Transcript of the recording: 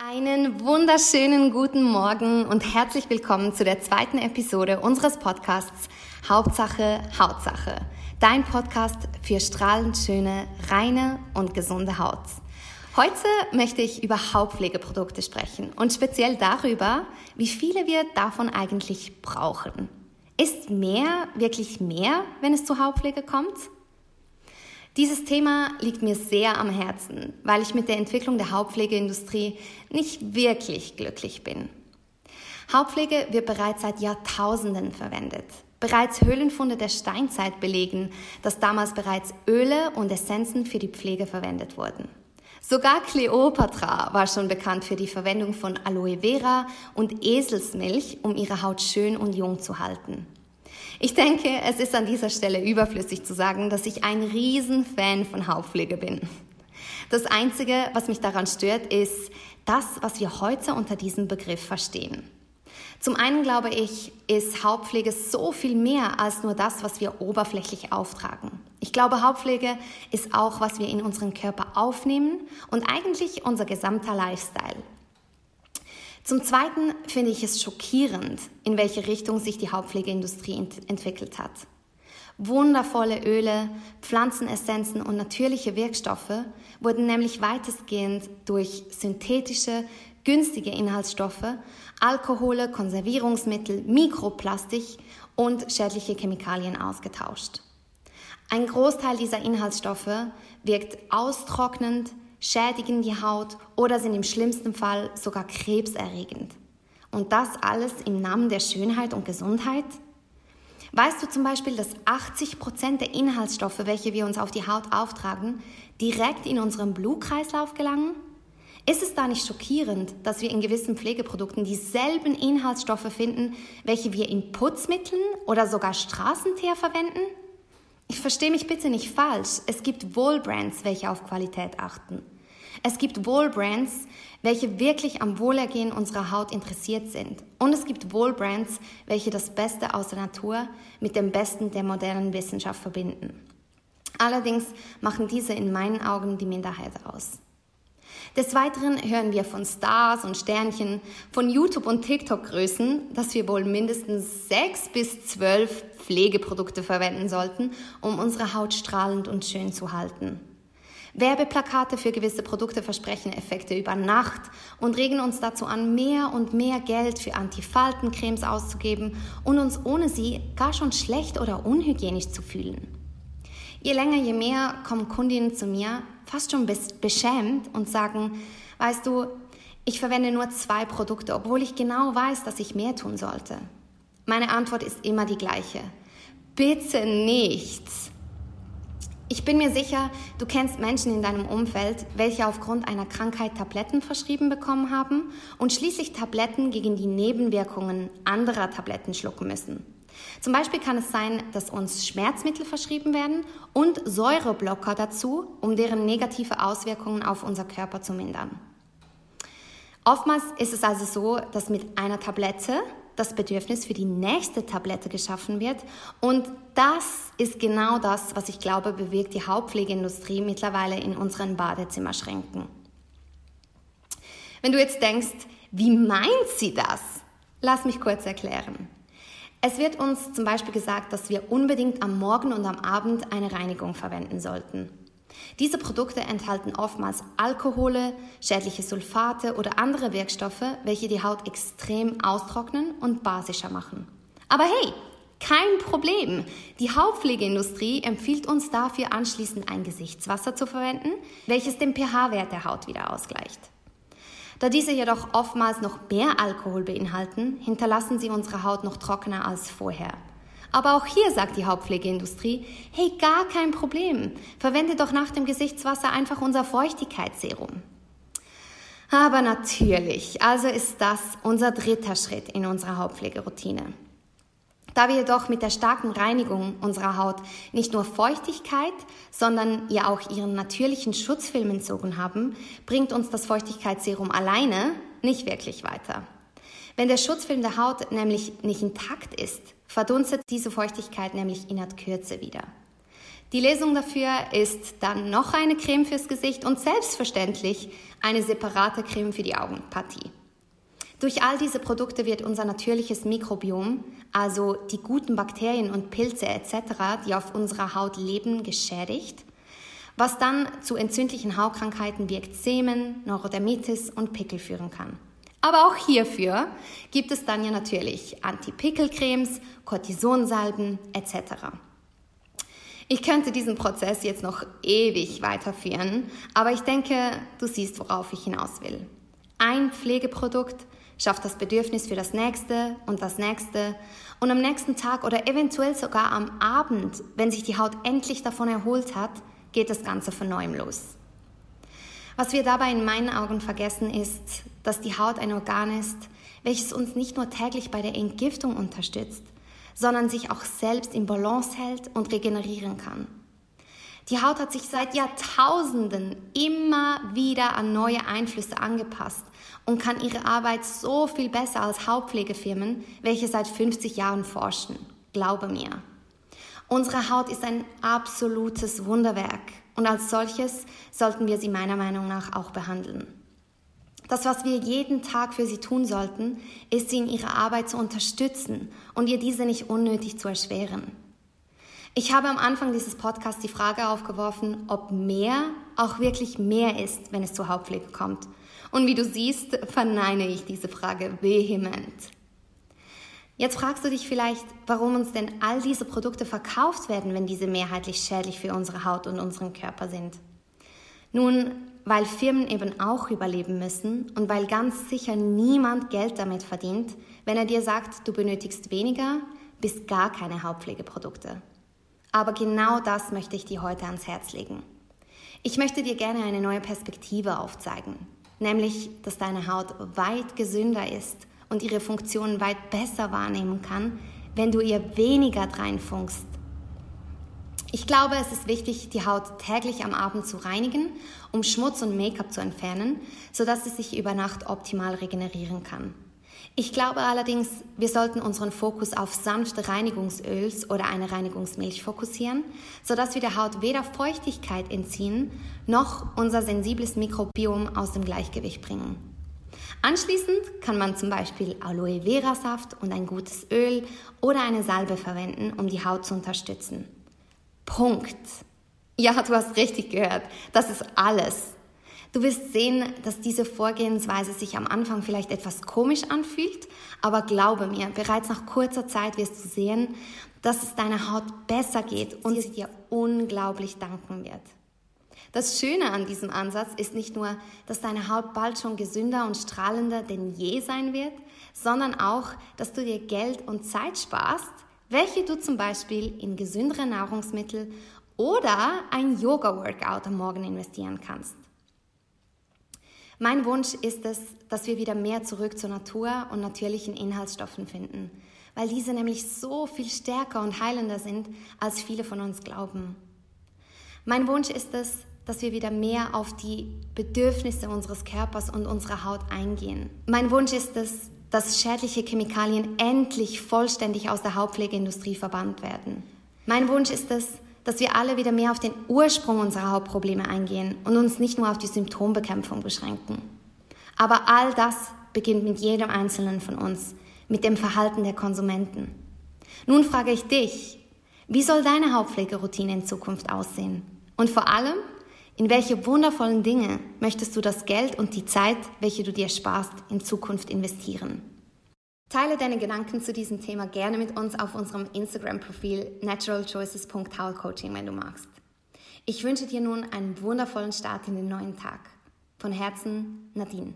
Einen wunderschönen guten Morgen und herzlich willkommen zu der zweiten Episode unseres Podcasts Hauptsache Hautsache. Dein Podcast für strahlend schöne, reine und gesunde Haut. Heute möchte ich über Hautpflegeprodukte sprechen und speziell darüber, wie viele wir davon eigentlich brauchen. Ist mehr wirklich mehr, wenn es zur Hautpflege kommt? Dieses Thema liegt mir sehr am Herzen, weil ich mit der Entwicklung der Hautpflegeindustrie nicht wirklich glücklich bin. Hautpflege wird bereits seit Jahrtausenden verwendet. Bereits Höhlenfunde der Steinzeit belegen, dass damals bereits Öle und Essenzen für die Pflege verwendet wurden. Sogar Kleopatra war schon bekannt für die Verwendung von Aloe Vera und Eselsmilch, um ihre Haut schön und jung zu halten. Ich denke, es ist an dieser Stelle überflüssig zu sagen, dass ich ein Riesenfan von Hautpflege bin. Das Einzige, was mich daran stört, ist das, was wir heute unter diesem Begriff verstehen. Zum einen glaube ich, ist Hautpflege so viel mehr als nur das, was wir oberflächlich auftragen. Ich glaube, Hautpflege ist auch, was wir in unseren Körper aufnehmen und eigentlich unser gesamter Lifestyle. Zum Zweiten finde ich es schockierend, in welche Richtung sich die Hautpflegeindustrie ent entwickelt hat. Wundervolle Öle, Pflanzenessenzen und natürliche Wirkstoffe wurden nämlich weitestgehend durch synthetische, günstige Inhaltsstoffe, Alkohole, Konservierungsmittel, Mikroplastik und schädliche Chemikalien ausgetauscht. Ein Großteil dieser Inhaltsstoffe wirkt austrocknend, schädigen die Haut oder sind im schlimmsten Fall sogar krebserregend. Und das alles im Namen der Schönheit und Gesundheit? Weißt du zum Beispiel, dass 80 Prozent der Inhaltsstoffe, welche wir uns auf die Haut auftragen, direkt in unseren Blutkreislauf gelangen? Ist es da nicht schockierend, dass wir in gewissen Pflegeprodukten dieselben Inhaltsstoffe finden, welche wir in Putzmitteln oder sogar Straßenteer verwenden? Ich verstehe mich bitte nicht falsch. Es gibt Wohlbrands, welche auf Qualität achten. Es gibt Wohlbrands, welche wirklich am Wohlergehen unserer Haut interessiert sind. Und es gibt Wohlbrands, welche das Beste aus der Natur mit dem Besten der modernen Wissenschaft verbinden. Allerdings machen diese in meinen Augen die Minderheit aus. Des Weiteren hören wir von Stars und Sternchen, von YouTube und TikTok-Größen, dass wir wohl mindestens sechs bis zwölf Pflegeprodukte verwenden sollten, um unsere Haut strahlend und schön zu halten. Werbeplakate für gewisse Produkte versprechen Effekte über Nacht und regen uns dazu an, mehr und mehr Geld für Antifaltencremes auszugeben und uns ohne sie gar schon schlecht oder unhygienisch zu fühlen. Je länger, je mehr kommen Kundinnen zu mir, fast schon beschämt und sagen, weißt du, ich verwende nur zwei Produkte, obwohl ich genau weiß, dass ich mehr tun sollte. Meine Antwort ist immer die gleiche. Bitte nichts. Ich bin mir sicher, du kennst Menschen in deinem Umfeld, welche aufgrund einer Krankheit Tabletten verschrieben bekommen haben und schließlich Tabletten gegen die Nebenwirkungen anderer Tabletten schlucken müssen. Zum Beispiel kann es sein, dass uns Schmerzmittel verschrieben werden und Säureblocker dazu, um deren negative Auswirkungen auf unser Körper zu mindern. Oftmals ist es also so, dass mit einer Tablette das Bedürfnis für die nächste Tablette geschaffen wird. Und das ist genau das, was ich glaube, bewirkt die Hauptpflegeindustrie mittlerweile in unseren Badezimmerschränken. Wenn du jetzt denkst, wie meint sie das? Lass mich kurz erklären. Es wird uns zum Beispiel gesagt, dass wir unbedingt am Morgen und am Abend eine Reinigung verwenden sollten. Diese Produkte enthalten oftmals Alkohole, schädliche Sulfate oder andere Wirkstoffe, welche die Haut extrem austrocknen und basischer machen. Aber hey, kein Problem. Die Hautpflegeindustrie empfiehlt uns dafür anschließend ein Gesichtswasser zu verwenden, welches den pH-Wert der Haut wieder ausgleicht. Da diese jedoch oftmals noch mehr Alkohol beinhalten, hinterlassen sie unsere Haut noch trockener als vorher. Aber auch hier sagt die Hautpflegeindustrie, hey, gar kein Problem. Verwende doch nach dem Gesichtswasser einfach unser Feuchtigkeitsserum. Aber natürlich, also ist das unser dritter Schritt in unserer Hautpflegeroutine. Da wir jedoch mit der starken Reinigung unserer Haut nicht nur Feuchtigkeit, sondern ihr auch ihren natürlichen Schutzfilm entzogen haben, bringt uns das Feuchtigkeitsserum alleine nicht wirklich weiter. Wenn der Schutzfilm der Haut nämlich nicht intakt ist, verdunstet diese Feuchtigkeit nämlich innerhalb Kürze wieder. Die Lesung dafür ist dann noch eine Creme fürs Gesicht und selbstverständlich eine separate Creme für die Augenpartie. Durch all diese Produkte wird unser natürliches Mikrobiom, also die guten Bakterien und Pilze etc., die auf unserer Haut leben, geschädigt, was dann zu entzündlichen Hautkrankheiten wie Ekzemen, Neurodermitis und Pickel führen kann. Aber auch hierfür gibt es dann ja natürlich Anti-Pickel-Cremes, Cortisonsalben etc. Ich könnte diesen Prozess jetzt noch ewig weiterführen, aber ich denke, du siehst, worauf ich hinaus will. Ein Pflegeprodukt schafft das Bedürfnis für das nächste und das nächste und am nächsten Tag oder eventuell sogar am Abend, wenn sich die Haut endlich davon erholt hat, geht das Ganze von neuem los. Was wir dabei in meinen Augen vergessen ist, dass die Haut ein Organ ist, welches uns nicht nur täglich bei der Entgiftung unterstützt, sondern sich auch selbst in Balance hält und regenerieren kann. Die Haut hat sich seit Jahrtausenden immer wieder an neue Einflüsse angepasst und kann ihre Arbeit so viel besser als Hautpflegefirmen, welche seit 50 Jahren forschen. Glaube mir. Unsere Haut ist ein absolutes Wunderwerk und als solches sollten wir sie meiner Meinung nach auch behandeln. Das, was wir jeden Tag für sie tun sollten, ist sie in ihrer Arbeit zu unterstützen und ihr diese nicht unnötig zu erschweren. Ich habe am Anfang dieses Podcasts die Frage aufgeworfen, ob mehr auch wirklich mehr ist, wenn es zur Hautpflege kommt. Und wie du siehst, verneine ich diese Frage vehement. Jetzt fragst du dich vielleicht, warum uns denn all diese Produkte verkauft werden, wenn diese mehrheitlich schädlich für unsere Haut und unseren Körper sind. Nun, weil Firmen eben auch überleben müssen und weil ganz sicher niemand Geld damit verdient, wenn er dir sagt, du benötigst weniger bis gar keine Hautpflegeprodukte. Aber genau das möchte ich dir heute ans Herz legen. Ich möchte dir gerne eine neue Perspektive aufzeigen, nämlich, dass deine Haut weit gesünder ist und ihre Funktionen weit besser wahrnehmen kann, wenn du ihr weniger dreinfunkst ich glaube, es ist wichtig, die Haut täglich am Abend zu reinigen, um Schmutz und Make-up zu entfernen, sodass sie sich über Nacht optimal regenerieren kann. Ich glaube allerdings, wir sollten unseren Fokus auf sanfte Reinigungsöls oder eine Reinigungsmilch fokussieren, sodass wir der Haut weder Feuchtigkeit entziehen, noch unser sensibles Mikrobiom aus dem Gleichgewicht bringen. Anschließend kann man zum Beispiel Aloe Vera Saft und ein gutes Öl oder eine Salbe verwenden, um die Haut zu unterstützen. Punkt. Ja, du hast richtig gehört. Das ist alles. Du wirst sehen, dass diese Vorgehensweise sich am Anfang vielleicht etwas komisch anfühlt, aber glaube mir, bereits nach kurzer Zeit wirst du sehen, dass es deiner Haut besser geht und sie dir unglaublich danken wird. Das Schöne an diesem Ansatz ist nicht nur, dass deine Haut bald schon gesünder und strahlender denn je sein wird, sondern auch, dass du dir Geld und Zeit sparst, welche du zum Beispiel in gesündere Nahrungsmittel oder ein Yoga-Workout am Morgen investieren kannst. Mein Wunsch ist es, dass wir wieder mehr zurück zur Natur und natürlichen Inhaltsstoffen finden, weil diese nämlich so viel stärker und heilender sind, als viele von uns glauben. Mein Wunsch ist es, dass wir wieder mehr auf die Bedürfnisse unseres Körpers und unserer Haut eingehen. Mein Wunsch ist es, dass schädliche Chemikalien endlich vollständig aus der Hautpflegeindustrie verbannt werden. Mein Wunsch ist es, dass wir alle wieder mehr auf den Ursprung unserer Hautprobleme eingehen und uns nicht nur auf die Symptombekämpfung beschränken. Aber all das beginnt mit jedem Einzelnen von uns, mit dem Verhalten der Konsumenten. Nun frage ich dich, wie soll deine Hautpflegeroutine in Zukunft aussehen? Und vor allem, in welche wundervollen Dinge möchtest du das Geld und die Zeit, welche du dir sparst, in Zukunft investieren? Teile deine Gedanken zu diesem Thema gerne mit uns auf unserem Instagram-Profil naturalchoices.hautcoaching, wenn du magst. Ich wünsche dir nun einen wundervollen Start in den neuen Tag. Von Herzen, Nadine.